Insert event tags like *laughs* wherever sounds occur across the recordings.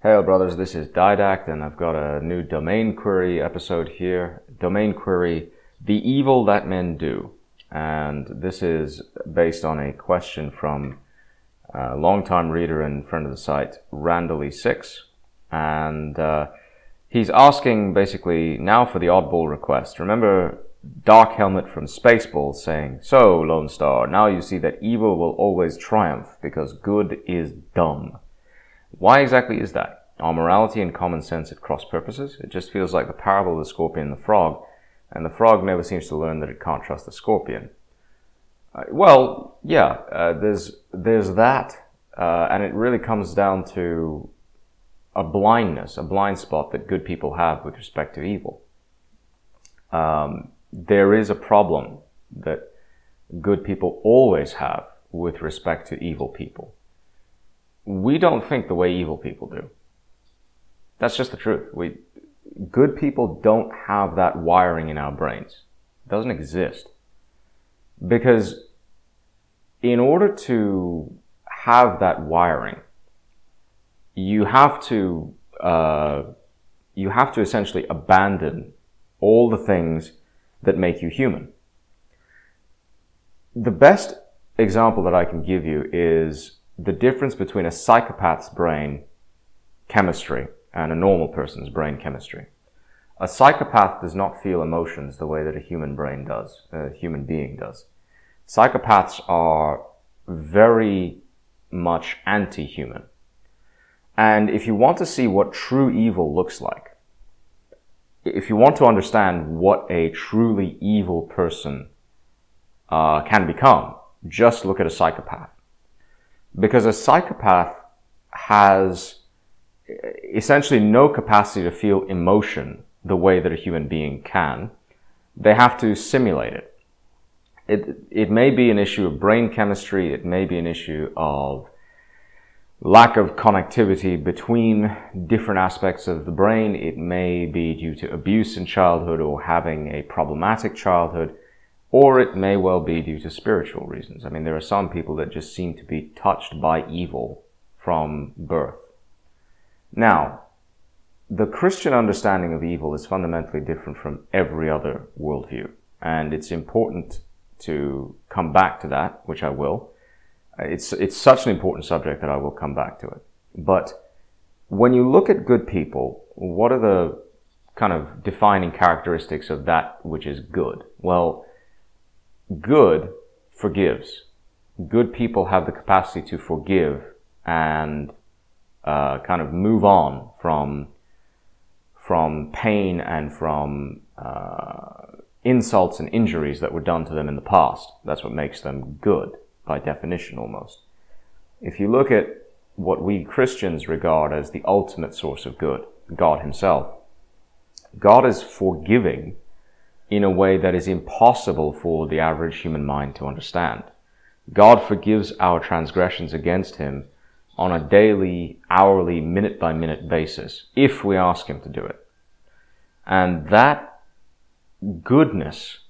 Hail, brothers, this is Didact, and I've got a new domain query episode here. Domain query, the evil that men do. And this is based on a question from a longtime reader and friend of the site, Randally6. And uh, he's asking basically now for the oddball request. Remember Dark Helmet from Spaceballs saying, So, Lone Star, now you see that evil will always triumph because good is dumb. Why exactly is that? Are morality and common sense at cross purposes? It just feels like the parable of the scorpion and the frog, and the frog never seems to learn that it can't trust the scorpion. Uh, well, yeah, uh, there's there's that, uh, and it really comes down to a blindness, a blind spot that good people have with respect to evil. Um, there is a problem that good people always have with respect to evil people we don't think the way evil people do. That's just the truth. We, good people don't have that wiring in our brains. It doesn't exist. Because in order to have that wiring, you have to, uh, you have to essentially abandon all the things that make you human. The best example that I can give you is the difference between a psychopath's brain chemistry and a normal person's brain chemistry. A psychopath does not feel emotions the way that a human brain does, a human being does. Psychopaths are very much anti-human. And if you want to see what true evil looks like, if you want to understand what a truly evil person uh, can become, just look at a psychopath. Because a psychopath has essentially no capacity to feel emotion the way that a human being can. They have to simulate it. It, it may be an issue of brain chemistry. It may be an issue of lack of connectivity between different aspects of the brain. It may be due to abuse in childhood or having a problematic childhood or it may well be due to spiritual reasons. I mean, there are some people that just seem to be touched by evil from birth. Now, the Christian understanding of evil is fundamentally different from every other worldview. And it's important to come back to that, which I will. It's, it's such an important subject that I will come back to it. But when you look at good people, what are the kind of defining characteristics of that which is good? Well, good forgives. Good people have the capacity to forgive and uh, kind of move on from from pain and from uh, insults and injuries that were done to them in the past. That's what makes them good, by definition, almost. If you look at what we Christians regard as the ultimate source of good, God Himself, God is forgiving in a way that is impossible for the average human mind to understand. God forgives our transgressions against Him on a daily, hourly, minute by minute basis if we ask Him to do it. And that goodness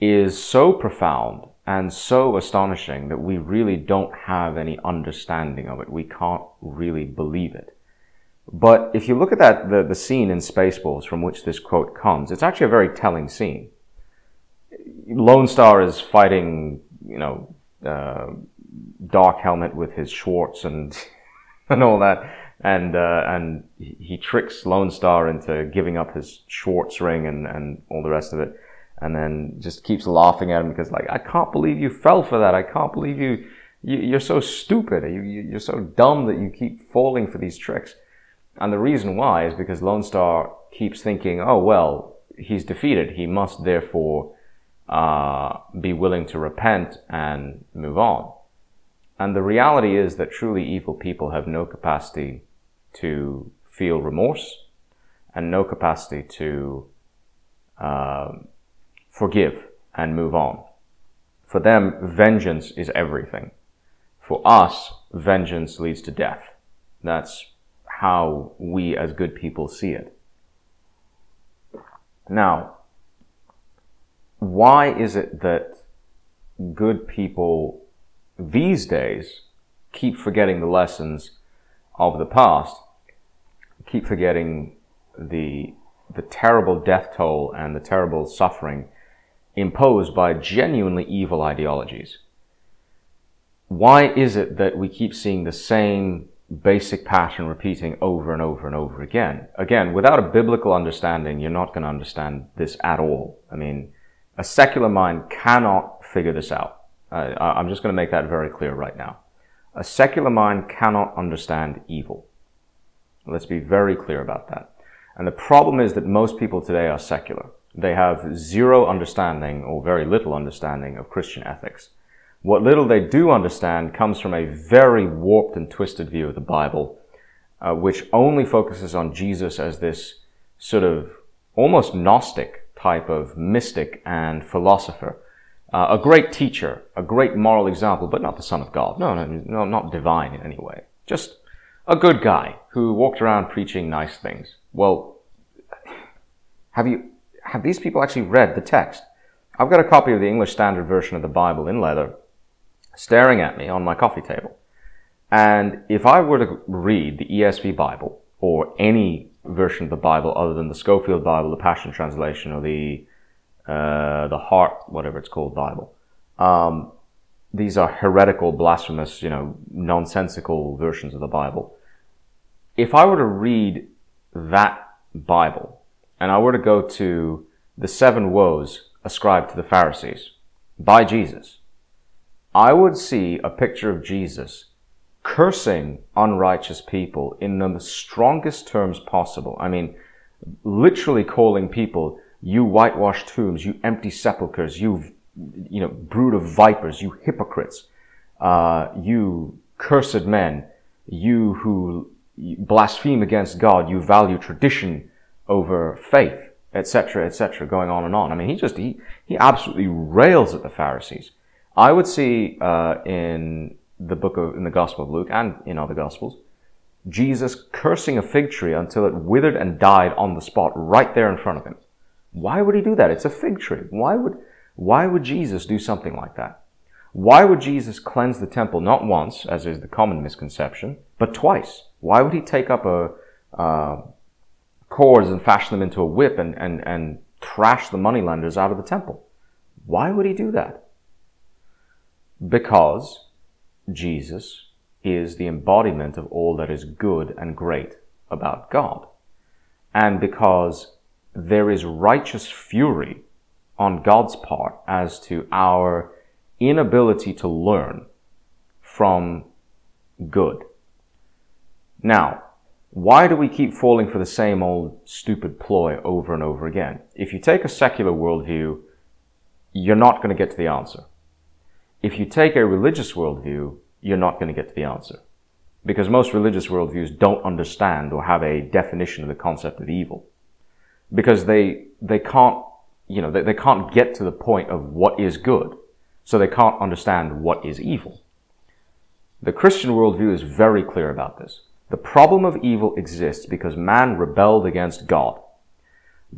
is so profound and so astonishing that we really don't have any understanding of it. We can't really believe it. But if you look at that, the, the scene in Spaceballs from which this quote comes, it's actually a very telling scene. Lone Star is fighting, you know, uh, Dark Helmet with his Schwartz and *laughs* and all that, and uh, and he tricks Lone Star into giving up his Schwartz ring and and all the rest of it, and then just keeps laughing at him because like I can't believe you fell for that. I can't believe you. you are so stupid. You, you're so dumb that you keep falling for these tricks. And the reason why is because Lone Star keeps thinking, oh, well, he's defeated. He must therefore uh, be willing to repent and move on. And the reality is that truly evil people have no capacity to feel remorse and no capacity to uh, forgive and move on. For them, vengeance is everything. For us, vengeance leads to death. That's how we as good people see it. Now, why is it that good people these days keep forgetting the lessons of the past keep forgetting the the terrible death toll and the terrible suffering imposed by genuinely evil ideologies. Why is it that we keep seeing the same basic pattern repeating over and over and over again? Again, without a biblical understanding, you're not going to understand this at all. I mean, a secular mind cannot figure this out. Uh, I'm just going to make that very clear right now. A secular mind cannot understand evil. Let's be very clear about that. And the problem is that most people today are secular. They have zero understanding or very little understanding of Christian ethics. What little they do understand comes from a very warped and twisted view of the Bible, uh, which only focuses on Jesus as this sort of almost Gnostic type of mystic and philosopher. Uh, a great teacher, a great moral example, but not the Son of God. No, no, no, not divine in any way. Just a good guy who walked around preaching nice things. Well, have you, have these people actually read the text? I've got a copy of the English Standard Version of the Bible in leather staring at me on my coffee table. And if I were to read the ESV Bible or any version of the Bible other than the Scofield Bible, the Passion Translation, or the uh, the Heart, whatever it's called, Bible, um, these are heretical, blasphemous, you know, nonsensical versions of the Bible. If I were to read that Bible and I were to go to the seven woes ascribed to the Pharisees by Jesus, I would see a picture of Jesus cursing unrighteous people in the strongest terms possible. I mean, literally calling people, you whitewashed tombs, you empty sepulchres, you, you know, brood of vipers, you hypocrites, uh, you cursed men, you who blaspheme against God, you value tradition over faith, etc., etc., going on and on. I mean, he just, he, he absolutely rails at the Pharisees. I would see, uh, in the book of, in the Gospel of Luke and in other Gospels, Jesus cursing a fig tree until it withered and died on the spot right there in front of him. Why would he do that? It's a fig tree. Why would, why would Jesus do something like that? Why would Jesus cleanse the temple not once, as is the common misconception, but twice? Why would he take up a, uh, cords and fashion them into a whip and, and, and trash the moneylenders out of the temple? Why would he do that? Because Jesus is the embodiment of all that is good and great about God. And because there is righteous fury on God's part as to our inability to learn from good. Now, why do we keep falling for the same old stupid ploy over and over again? If you take a secular worldview, you're not going to get to the answer. If you take a religious worldview, you're not going to get to the answer. Because most religious worldviews don't understand or have a definition of the concept of evil. Because they, they can't, you know, they, they can't get to the point of what is good. So they can't understand what is evil. The Christian worldview is very clear about this. The problem of evil exists because man rebelled against God.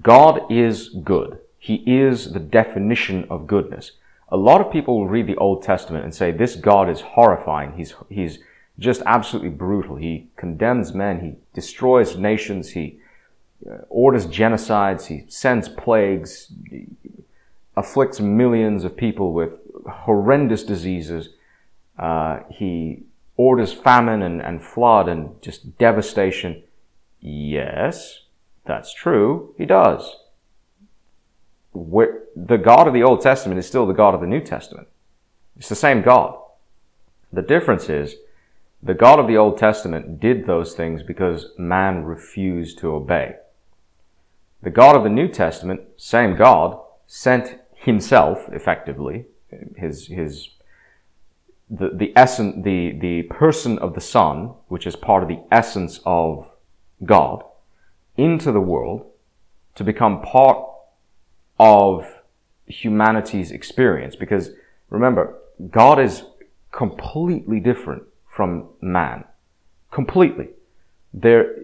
God is good. He is the definition of goodness a lot of people will read the Old Testament and say, this God is horrifying. He's, he's just absolutely brutal. He condemns men. He destroys nations. He uh, orders genocides. He sends plagues. He afflicts millions of people with horrendous diseases. Uh, he orders famine and, and flood and just devastation. Yes, that's true. He does the God of the Old Testament is still the God of the New Testament. It's the same God. The difference is the God of the Old Testament did those things because man refused to obey. The God of the New Testament, same God, sent himself effectively, his, his, the, the essence, the, the person of the Son, which is part of the essence of God, into the world to become part of humanity's experience because remember, God is completely different from man. Completely. There,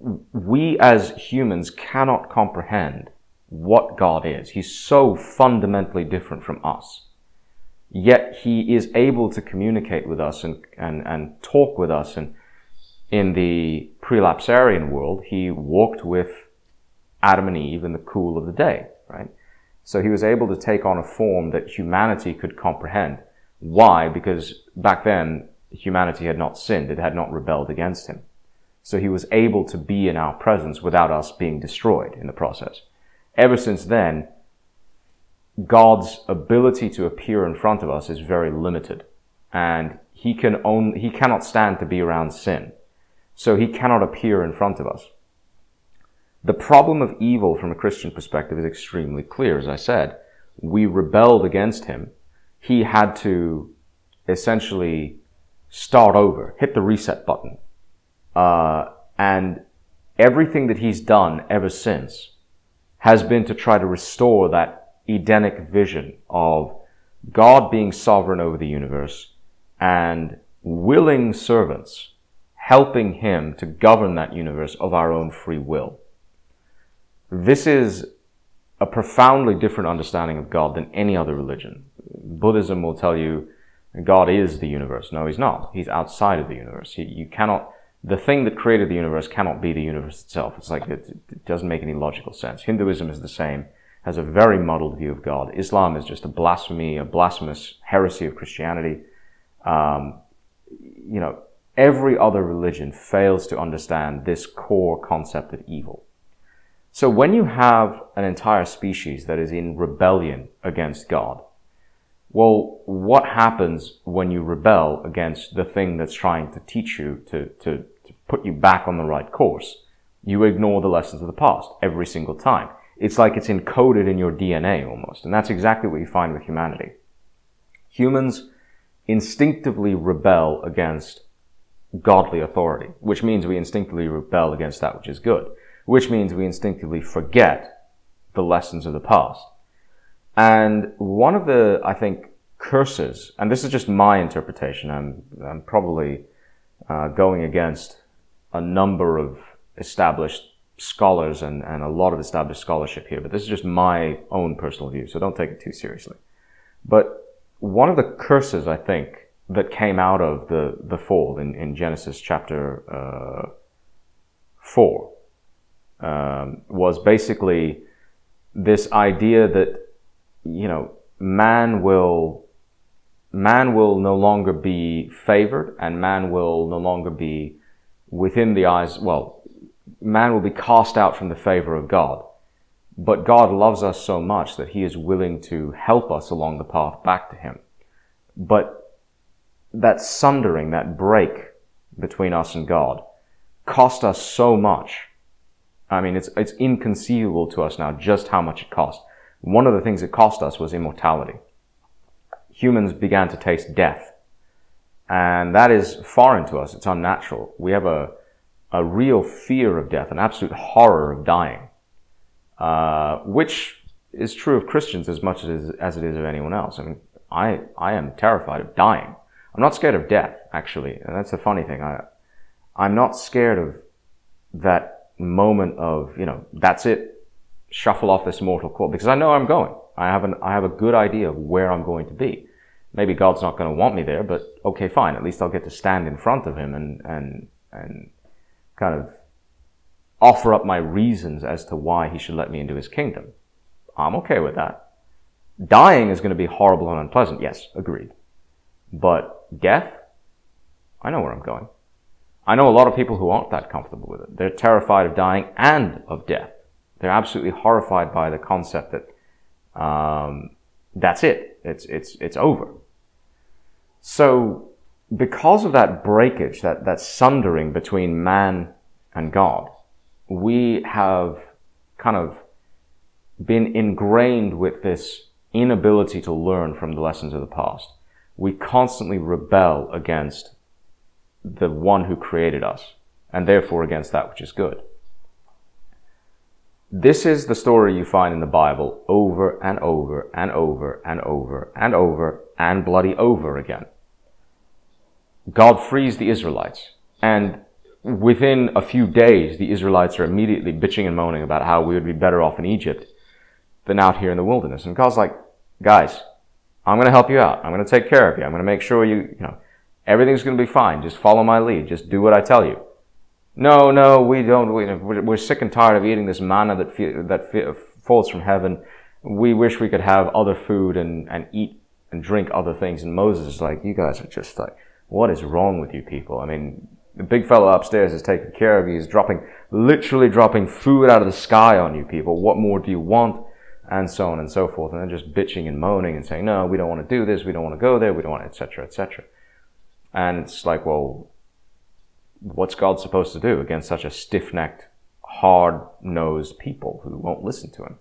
we as humans cannot comprehend what God is. He's so fundamentally different from us. Yet he is able to communicate with us and, and, and talk with us and in the prelapsarian world, he walked with Adam and Eve in the cool of the day, right? So he was able to take on a form that humanity could comprehend. Why? Because back then, humanity had not sinned. It had not rebelled against him. So he was able to be in our presence without us being destroyed in the process. Ever since then, God's ability to appear in front of us is very limited. And he can own, he cannot stand to be around sin. So he cannot appear in front of us. The problem of evil from a Christian perspective is extremely clear. As I said, we rebelled against him. He had to essentially start over, hit the reset button. Uh, and everything that he's done ever since has been to try to restore that Edenic vision of God being sovereign over the universe and willing servants helping him to govern that universe of our own free will. This is a profoundly different understanding of God than any other religion. Buddhism will tell you God is the universe. No, he's not. He's outside of the universe. He, you cannot, the thing that created the universe cannot be the universe itself. It's like, it, it doesn't make any logical sense. Hinduism is the same, has a very muddled view of God. Islam is just a blasphemy, a blasphemous heresy of Christianity. Um, you know, every other religion fails to understand this core concept of evil. So when you have an entire species that is in rebellion against God, well, what happens when you rebel against the thing that's trying to teach you to, to, to put you back on the right course? You ignore the lessons of the past every single time. It's like it's encoded in your DNA almost. And that's exactly what you find with humanity. Humans instinctively rebel against godly authority, which means we instinctively rebel against that which is good which means we instinctively forget the lessons of the past. And one of the, I think, curses, and this is just my interpretation, I'm, I'm probably uh, going against a number of established scholars and, and a lot of established scholarship here, but this is just my own personal view, so don't take it too seriously. But one of the curses, I think, that came out of the, the fall in, in Genesis chapter uh, 4 um, was basically this idea that you know man will man will no longer be favored and man will no longer be within the eyes well man will be cast out from the favor of God. But God loves us so much that he is willing to help us along the path back to him. But that sundering that break between us and God cost us so much I mean, it's, it's inconceivable to us now just how much it cost. One of the things it cost us was immortality. Humans began to taste death. And that is foreign to us. It's unnatural. We have a, a real fear of death, an absolute horror of dying, uh, which is true of Christians as much as, as it is of anyone else. I mean, I, I am terrified of dying. I'm not scared of death, actually. And that's the funny thing. I, I'm not scared of that moment of, you know, that's it, shuffle off this mortal coil because I know I'm going. I have an, I have a good idea of where I'm going to be. Maybe God's not going to want me there, but okay, fine. At least I'll get to stand in front of Him and, and, and kind of offer up my reasons as to why He should let me into His kingdom. I'm okay with that. Dying is going to be horrible and unpleasant. Yes, agreed. But death, I know where I'm going. I know a lot of people who aren't that comfortable with it. They're terrified of dying and of death. They're absolutely horrified by the concept that um, that's it. It's it's it's over. So because of that breakage, that that sundering between man and God, we have kind of been ingrained with this inability to learn from the lessons of the past. We constantly rebel against the one who created us, and therefore against that which is good. This is the story you find in the Bible over and over and over and over and over and bloody over again. God frees the Israelites, and within a few days, the Israelites are immediately bitching and moaning about how we would be better off in Egypt than out here in the wilderness. And God's like, guys, I'm going to help you out. I'm going to take care of you. I'm going to make sure you, you know, Everything's going to be fine. Just follow my lead. Just do what I tell you. no, no, we don't. We, we're sick and tired of eating this manna that that falls from heaven. We wish we could have other food and, and eat and drink other things. And Moses is like, you guys are just like, what is wrong with you people? I mean, the big fellow upstairs is taking care of you. He's dropping, literally dropping food out of the sky on you people. What more do you want? And so on and so forth. And they're just bitching and moaning and saying, no, we don't want to do this. We don't want to go there. We don't want, etc., etc. And it's like, well, what's God supposed to do against such a stiff necked, hard nosed people who won't listen to him?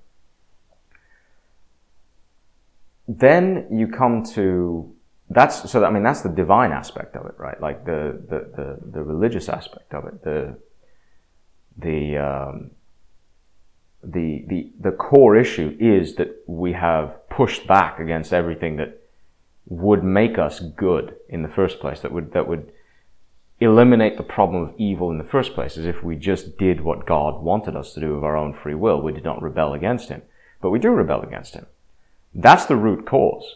Then you come to that's so. I mean, that's the divine aspect of it, right? Like the the the, the religious aspect of it, the the um, the the the core issue is that we have pushed back against everything that would make us good in the first place. That would that would eliminate the problem of evil in the first place, as if we just did what God wanted us to do of our own free will. We did not rebel against Him. But we do rebel against Him. That's the root cause.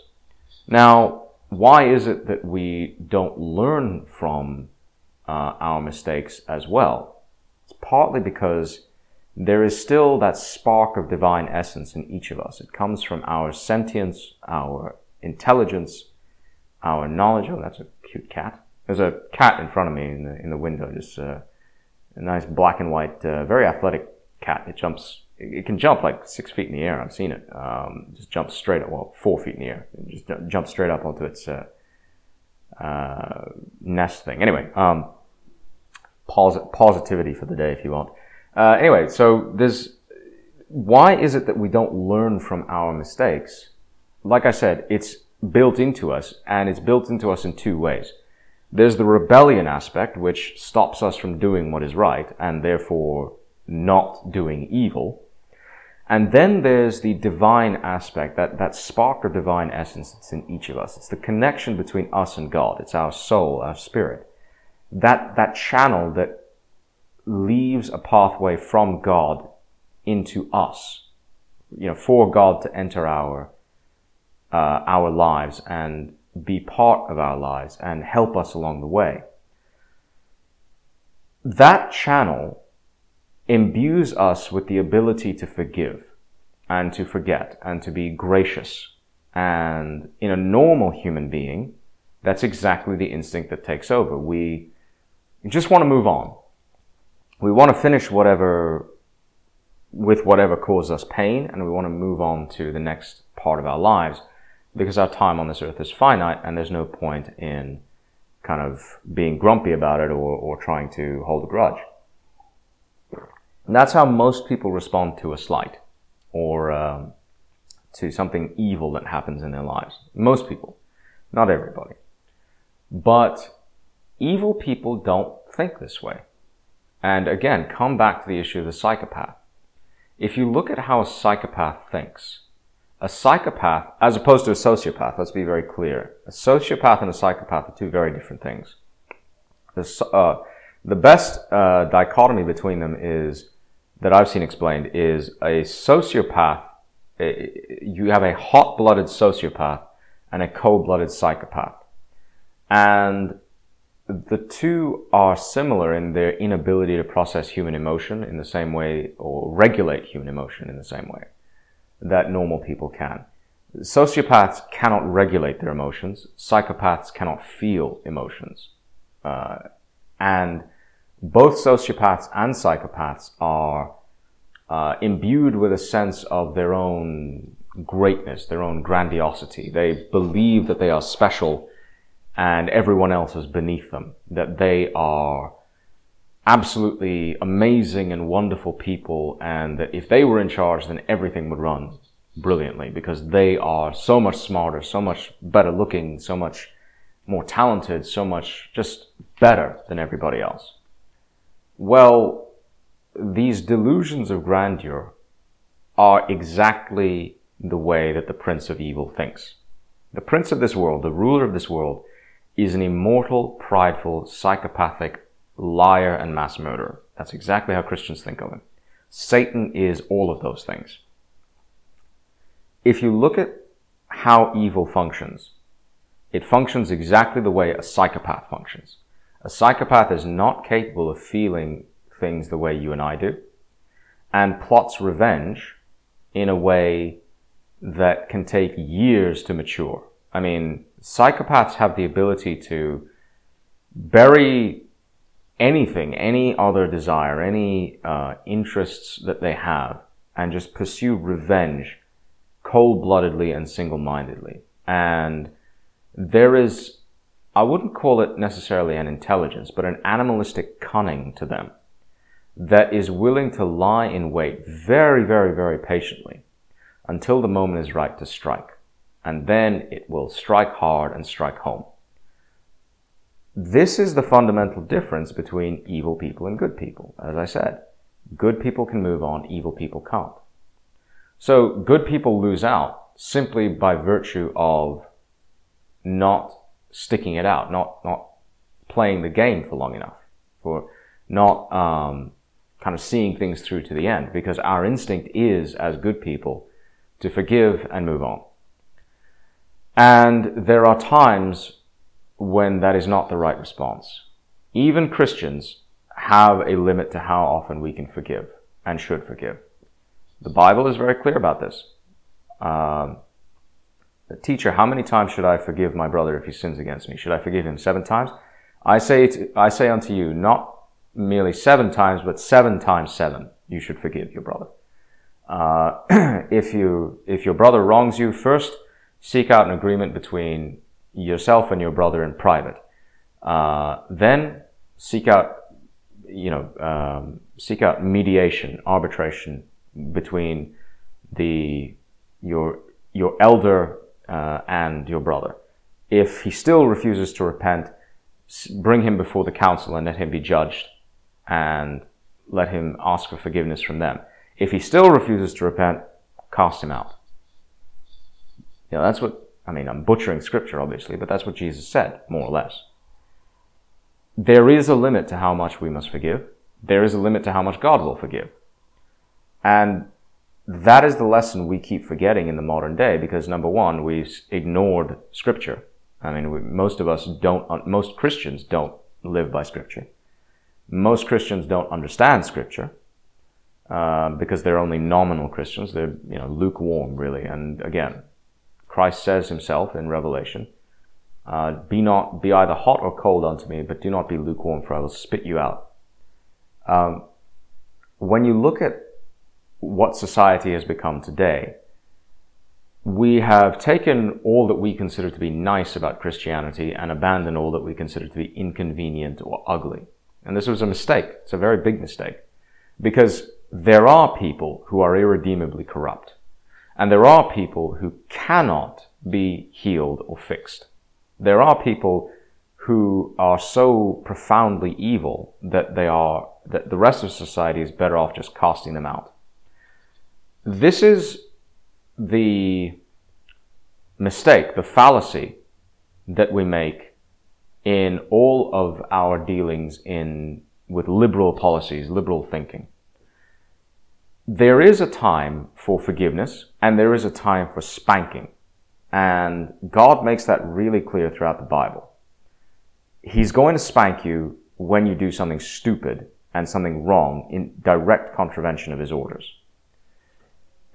Now, why is it that we don't learn from uh, our mistakes as well? It's partly because there is still that spark of divine essence in each of us. It comes from our sentience, our intelligence, our knowledge. Oh, that's a cute cat. There's a cat in front of me in the, in the window, just uh, a nice black and white, uh, very athletic cat. It jumps, it can jump like six feet in the air. I've seen it. Um, just jumps straight up, well, four feet in the air. It just jumps straight up onto its uh, uh, nest thing. Anyway, um, posit- positivity for the day if you want. Uh, anyway, so there's why is it that we don't learn from our mistakes? Like I said, it's built into us, and it's built into us in two ways. There's the rebellion aspect, which stops us from doing what is right and therefore not doing evil. And then there's the divine aspect, that, that spark of divine essence that's in each of us. It's the connection between us and God. It's our soul, our spirit. That, that channel that leaves a pathway from God into us, you know, for God to enter our, uh, our lives and be part of our lives and help us along the way. That channel imbues us with the ability to forgive and to forget and to be gracious. And in a normal human being, that's exactly the instinct that takes over. We just want to move on. We want to finish whatever with whatever caused us pain and we want to move on to the next part of our lives because our time on this earth is finite and there's no point in kind of being grumpy about it or, or trying to hold a grudge. And that's how most people respond to a slight or um, to something evil that happens in their lives. Most people, not everybody. But evil people don't think this way. And again, come back to the issue of the psychopath. If you look at how a psychopath thinks, a psychopath, as opposed to a sociopath, let's be very clear. A sociopath and a psychopath are two very different things. The, uh, the best uh, dichotomy between them is, that I've seen explained, is a sociopath, you have a hot blooded sociopath and a cold blooded psychopath. And the two are similar in their inability to process human emotion in the same way or regulate human emotion in the same way that normal people can. Sociopaths cannot regulate their emotions. Psychopaths cannot feel emotions. Uh, and both sociopaths and psychopaths are uh, imbued with a sense of their own greatness, their own grandiosity. They believe that they are special and everyone else is beneath them, that they are absolutely amazing and wonderful people, and that if they were in charge, then everything would run brilliantly because they are so much smarter, so much better looking, so much more talented, so much just better than everybody else. Well, these delusions of grandeur are exactly the way that the prince of evil thinks. The prince of this world, the ruler of this world, is an immortal, prideful, psychopathic liar and mass murderer. That's exactly how Christians think of him. Satan is all of those things. If you look at how evil functions, it functions exactly the way a psychopath functions. A psychopath is not capable of feeling things the way you and I do and plots revenge in a way that can take years to mature. I mean, psychopaths have the ability to bury anything, any other desire, any uh, interests that they have, and just pursue revenge cold bloodedly and single mindedly. And there is, I wouldn't call it necessarily an intelligence, but an animalistic cunning to them that is willing to lie in wait very, very, very patiently until the moment is right to strike. And then it will strike hard and strike home. This is the fundamental difference between evil people and good people. As I said, good people can move on, evil people can't. So good people lose out simply by virtue of not sticking it out, not, not playing the game for long enough, for not um, kind of seeing things through to the end, because our instinct is, as good people, to forgive and move on. And there are times when that is not the right response. Even Christians have a limit to how often we can forgive and should forgive. The Bible is very clear about this. Um, Teacher, how many times should I forgive my brother if he sins against me? Should I forgive him seven times? I say, to, I say unto you, not merely seven times, but seven times seven, you should forgive your brother. Uh, *clears throat* if you, if your brother wrongs you, first seek out an agreement between yourself and your brother in private. Uh, then seek out, you know, um, seek out mediation, arbitration between the your your elder uh, and your brother. If he still refuses to repent, bring him before the council and let him be judged, and let him ask for forgiveness from them. If he still refuses to repent, cast him out. You know, that's what I mean, I'm butchering scripture, obviously, but that's what Jesus said, more or less. There is a limit to how much we must forgive. There is a limit to how much God will forgive. And that is the lesson we keep forgetting in the modern day because number one, we've ignored scripture. I mean, we, most of us don't, most Christians don't live by scripture. Most Christians don't understand scripture. Uh, because they're only nominal Christians. They're, you know, lukewarm, really. And again, Christ says himself in Revelation, uh, be not, be either hot or cold unto me, but do not be lukewarm, for I will spit you out. Um, when you look at what society has become today, we have taken all that we consider to be nice about Christianity and abandoned all that we consider to be inconvenient or ugly. And this was a mistake. It's a very big mistake. Because there are people who are irredeemably corrupt. And there are people who cannot be healed or fixed. There are people who are so profoundly evil that they are, that the rest of society is better off just casting them out. This is the mistake, the fallacy that we make in all of our dealings in, with liberal policies, liberal thinking there is a time for forgiveness and there is a time for spanking. And God makes that really clear throughout the Bible. He's going to spank you when you do something stupid and something wrong in direct contravention of his orders.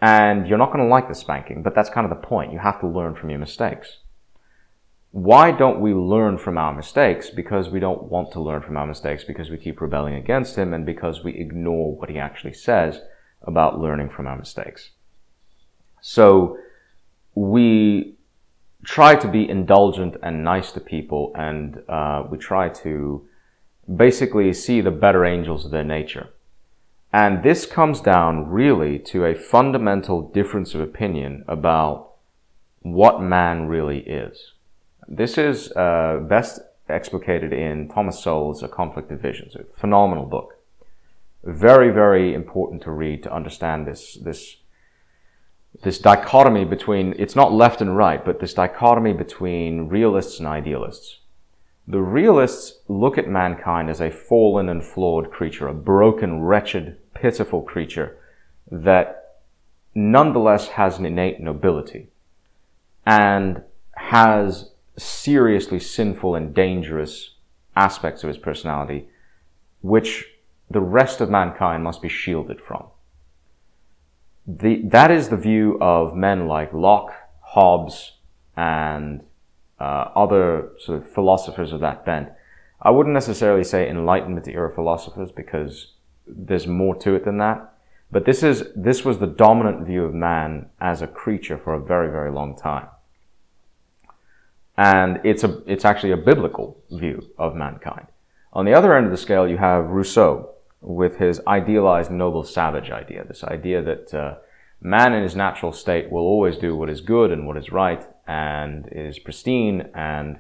And you're not going to like the spanking, but that's kind of the point. You have to learn from your mistakes. Why don't we learn from our mistakes? Because we don't want to learn from our mistakes because we keep rebelling against him and because we ignore what he actually says about learning from our mistakes. So we try to be indulgent and nice to people and uh, we try to basically see the better angels of their nature. And this comes down really to a fundamental difference of opinion about what man really is. This is uh, best explicated in Thomas Sowell's A Conflict of Visions, a phenomenal book very, very important to read to understand this, this, this dichotomy between, it's not left and right, but this dichotomy between realists and idealists. The realists look at mankind as a fallen and flawed creature, a broken, wretched, pitiful creature that nonetheless has an innate nobility and has seriously sinful and dangerous aspects of his personality, which the rest of mankind must be shielded from. The, that is the view of men like Locke, Hobbes, and uh, other sort of philosophers of that bent. I wouldn't necessarily say Enlightenment era philosophers because there's more to it than that. But this is, this was the dominant view of man as a creature for a very, very long time. And it's a, it's actually a biblical view of mankind. On the other end of the scale, you have Rousseau with his idealized noble savage idea. This idea that uh, man in his natural state will always do what is good and what is right and is pristine and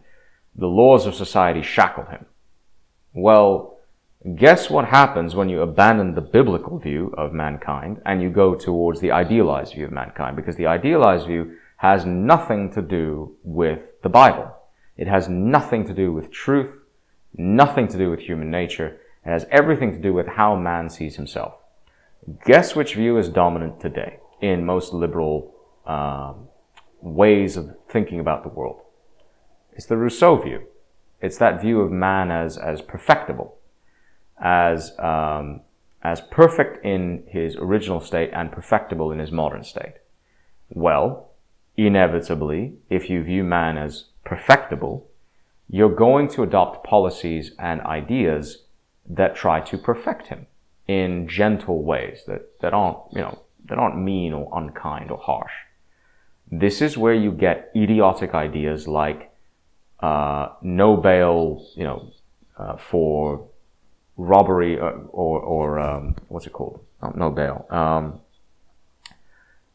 the laws of society shackle him. Well, guess what happens when you abandon the biblical view of mankind and you go towards the idealized view of mankind? Because the idealized view has nothing to do with the Bible. It has nothing to do with truth, nothing to do with human nature. It has everything to do with how man sees himself. Guess which view is dominant today in most liberal um, ways of thinking about the world? It's the Rousseau view. It's that view of man as, as perfectible, as, um, as perfect in his original state and perfectible in his modern state. Well, inevitably, if you view man as perfectible, you're going to adopt policies and ideas that try to perfect him in gentle ways that, that aren't, you know, that aren't mean or unkind or harsh. This is where you get idiotic ideas like uh, no bail, you know, uh, for robbery or, uh, or, or um, what's it called? Oh, no bail. Um,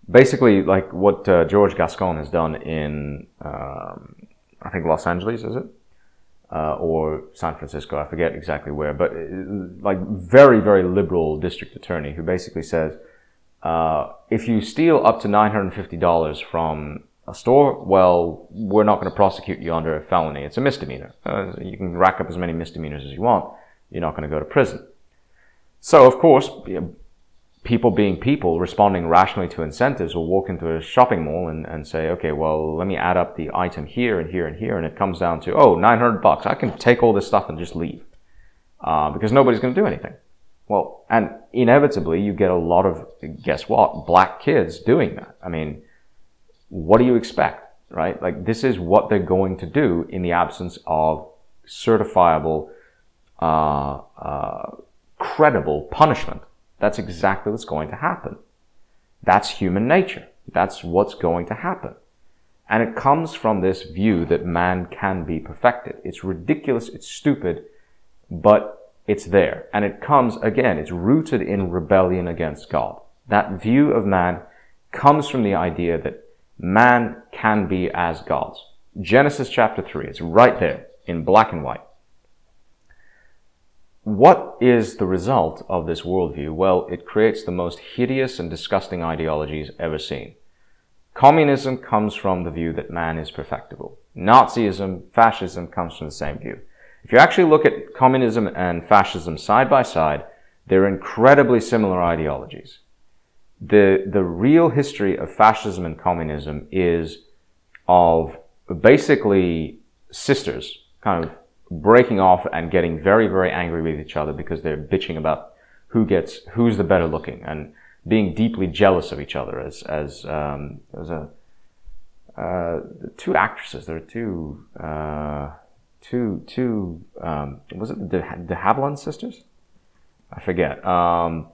basically, like what uh, George Gascon has done in, um, I think Los Angeles, is it? Uh, or San Francisco, I forget exactly where, but uh, like very, very liberal district attorney who basically says, uh, if you steal up to $950 from a store, well, we're not going to prosecute you under a felony. It's a misdemeanor. Uh, you can rack up as many misdemeanors as you want. You're not going to go to prison. So, of course, people being people, responding rationally to incentives, will walk into a shopping mall and, and say, okay, well, let me add up the item here and here and here, and it comes down to, oh, 900 bucks. I can take all this stuff and just leave. Uh, because nobody's going to do anything. Well, and inevitably you get a lot of, guess what, black kids doing that. I mean, what do you expect, right? Like this is what they're going to do in the absence of certifiable, uh, uh, credible punishment. That's exactly what's going to happen. That's human nature. That's what's going to happen. And it comes from this view that man can be perfected. It's ridiculous, it's stupid, but it's there. And it comes, again, it's rooted in rebellion against God. That view of man comes from the idea that man can be as gods. Genesis chapter 3, it's right there in black and white. What is the result of this worldview? Well, it creates the most hideous and disgusting ideologies ever seen. Communism comes from the view that man is perfectible. Nazism, fascism comes from the same view. If you actually look at communism and fascism side by side, they're incredibly similar ideologies the, the real history of fascism and communism is of basically sisters kind of breaking off and getting very, very angry with each other because they're bitching about who gets, who's the better looking and being deeply jealous of each other as, as, um, as a, uh, two actresses, there are two, uh, two, two, um, was it the, the Havilland sisters? I forget. Um,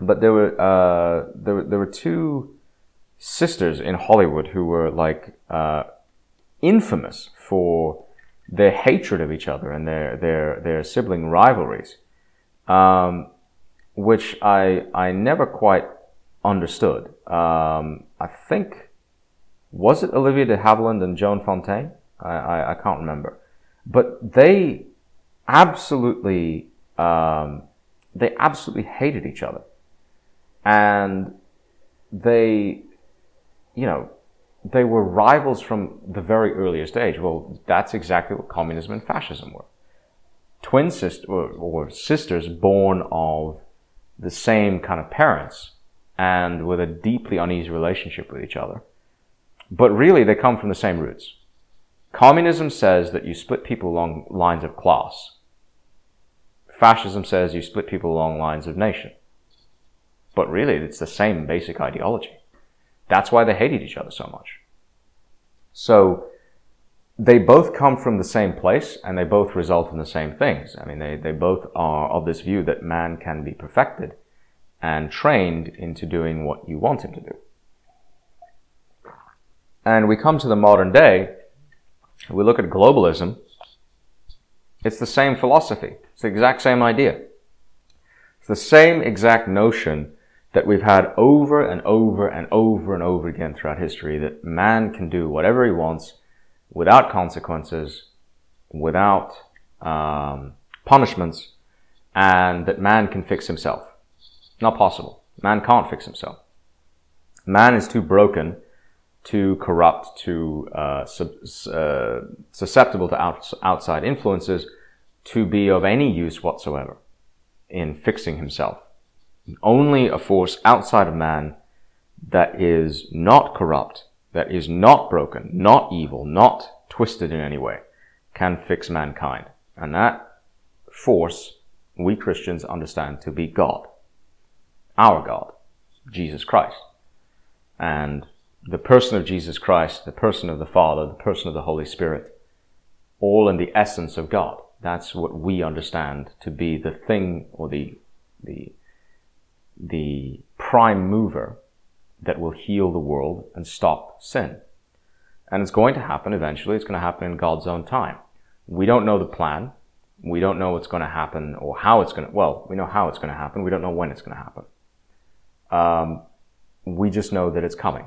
but there were uh, there were, there were two sisters in Hollywood who were like uh, infamous for their hatred of each other and their their their sibling rivalries, um, which I I never quite understood. Um, I think was it Olivia de Havilland and Joan Fontaine? I, I, I can't remember, but they absolutely um, they absolutely hated each other and they, you know, they were rivals from the very earliest age. Well, that's exactly what communism and fascism were. Twin sisters or, or sisters born of the same kind of parents and with a deeply uneasy relationship with each other. But really, they come from the same roots. Communism says that you split people along lines of class. Fascism says you split people along lines of nation. But really, it's the same basic ideology. That's why they hated each other so much. So, they both come from the same place and they both result in the same things. I mean, they, they both are of this view that man can be perfected and trained into doing what you want him to do. And we come to the modern day, we look at globalism, it's the same philosophy. It's the exact same idea. It's the same exact notion that we've had over and over and over and over again throughout history that man can do whatever he wants without consequences, without um, punishments, and that man can fix himself. Not possible. Man can't fix himself. Man is too broken, too corrupt, too uh, sub- uh, susceptible to out- outside influences to be of any use whatsoever in fixing himself. Only a force outside of man that is not corrupt, that is not broken, not evil, not twisted in any way, can fix mankind. And that force we Christians understand to be God. Our God, Jesus Christ. And the person of Jesus Christ, the person of the Father, the person of the Holy Spirit, all in the essence of God. That's what we understand to be the thing or the, the, the prime mover that will heal the world and stop sin. And it's going to happen eventually. It's going to happen in God's own time. We don't know the plan. We don't know what's going to happen or how it's going to, well, we know how it's going to happen. We don't know when it's going to happen. Um, we just know that it's coming.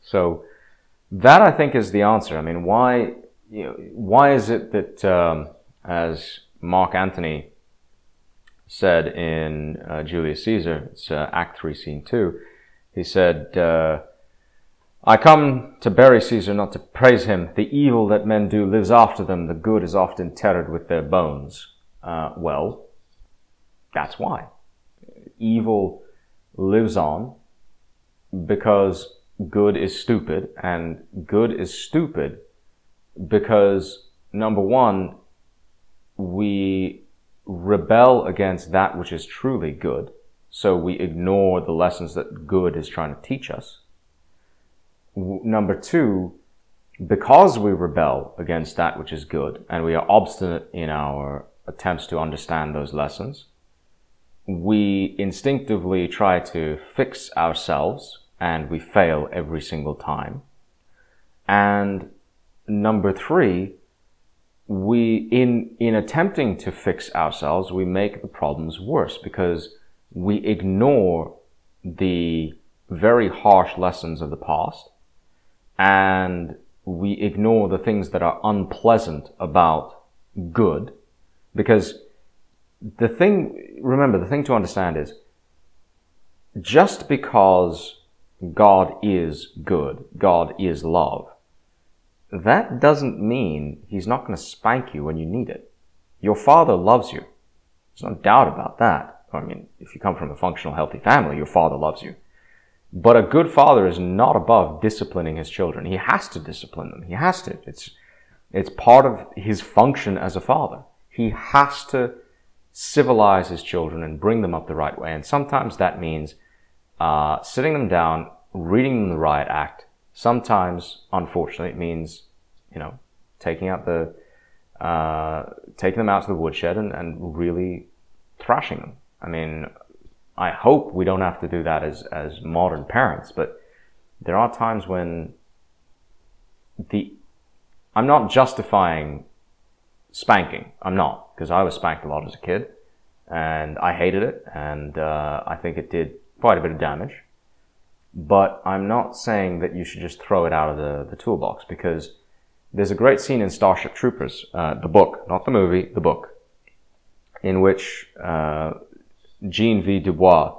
So that I think is the answer. I mean, why, you know, why is it that, um, as Mark Antony said in uh, Julius Caesar, it's uh, Act 3, Scene 2, he said, uh, I come to bury Caesar, not to praise him. The evil that men do lives after them. The good is often interred with their bones. Uh, well, that's why. Evil lives on because good is stupid, and good is stupid because, number one, we rebel against that which is truly good. So we ignore the lessons that good is trying to teach us. Number two, because we rebel against that which is good and we are obstinate in our attempts to understand those lessons, we instinctively try to fix ourselves and we fail every single time. And number three, we in in attempting to fix ourselves we make the problems worse because we ignore the very harsh lessons of the past and we ignore the things that are unpleasant about good because the thing remember the thing to understand is just because God is good God is love that doesn't mean he's not going to spank you when you need it. Your father loves you. There's no doubt about that. I mean, if you come from a functional, healthy family, your father loves you. But a good father is not above disciplining his children. He has to discipline them. He has to. It's, it's part of his function as a father. He has to civilize his children and bring them up the right way. And sometimes that means uh, sitting them down, reading them the riot act, Sometimes, unfortunately, it means, you know, taking out the, uh, taking them out to the woodshed and, and really thrashing them. I mean, I hope we don't have to do that as, as modern parents, but there are times when the, I'm not justifying spanking. I'm not, because I was spanked a lot as a kid and I hated it and, uh, I think it did quite a bit of damage but I'm not saying that you should just throw it out of the, the toolbox because there's a great scene in Starship Troopers, uh, the book, not the movie, the book, in which uh, Jean V. Dubois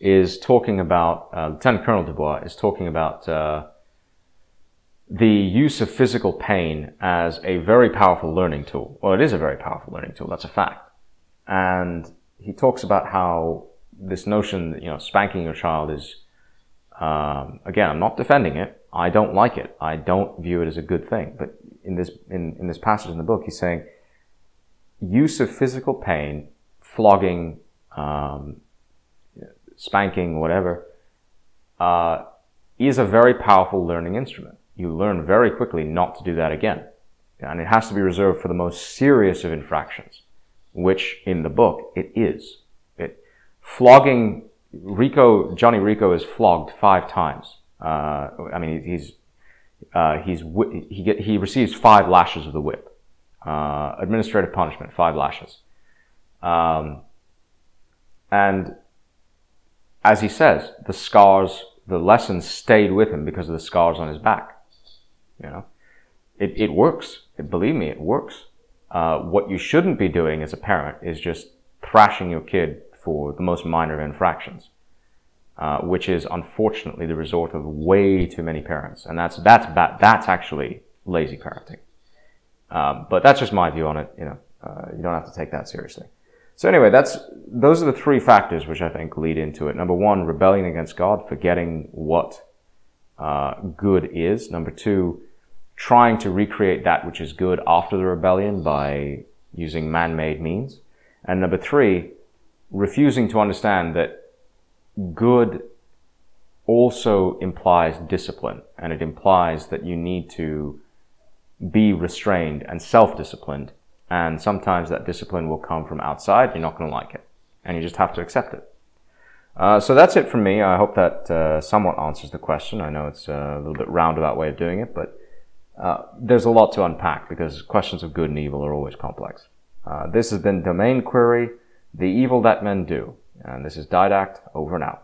is talking about, uh, Lieutenant Colonel Dubois is talking about uh, the use of physical pain as a very powerful learning tool. Well, it is a very powerful learning tool, that's a fact. And he talks about how this notion that, you know, spanking your child is um, again, I'm not defending it. I don't like it. I don't view it as a good thing. But in this in, in this passage in the book, he's saying use of physical pain, flogging, um, spanking, whatever, uh, is a very powerful learning instrument. You learn very quickly not to do that again. And it has to be reserved for the most serious of infractions, which in the book it is. It, flogging, Rico, Johnny Rico is flogged five times. Uh, I mean, he's, uh, he's, he, get, he receives five lashes of the whip. Uh, administrative punishment, five lashes. Um, and as he says, the scars, the lessons stayed with him because of the scars on his back. You know, it, it works. It, believe me, it works. Uh, what you shouldn't be doing as a parent is just thrashing your kid for the most minor infractions, uh, which is unfortunately the resort of way too many parents, and that's that's bad. That's actually lazy parenting. Um, but that's just my view on it. You know, uh, you don't have to take that seriously. So anyway, that's those are the three factors which I think lead into it. Number one, rebellion against God, forgetting what uh, good is. Number two, trying to recreate that which is good after the rebellion by using man-made means. And number three, refusing to understand that good also implies discipline, and it implies that you need to be restrained and self-disciplined and sometimes that discipline will come from outside. You're not going to like it. And you just have to accept it. Uh, so that's it from me. I hope that uh, somewhat answers the question. I know it's a little bit roundabout way of doing it, but uh, there's a lot to unpack because questions of good and evil are always complex. Uh, this has been Domain Query, The Evil That Men Do. And this is Didact, over and out.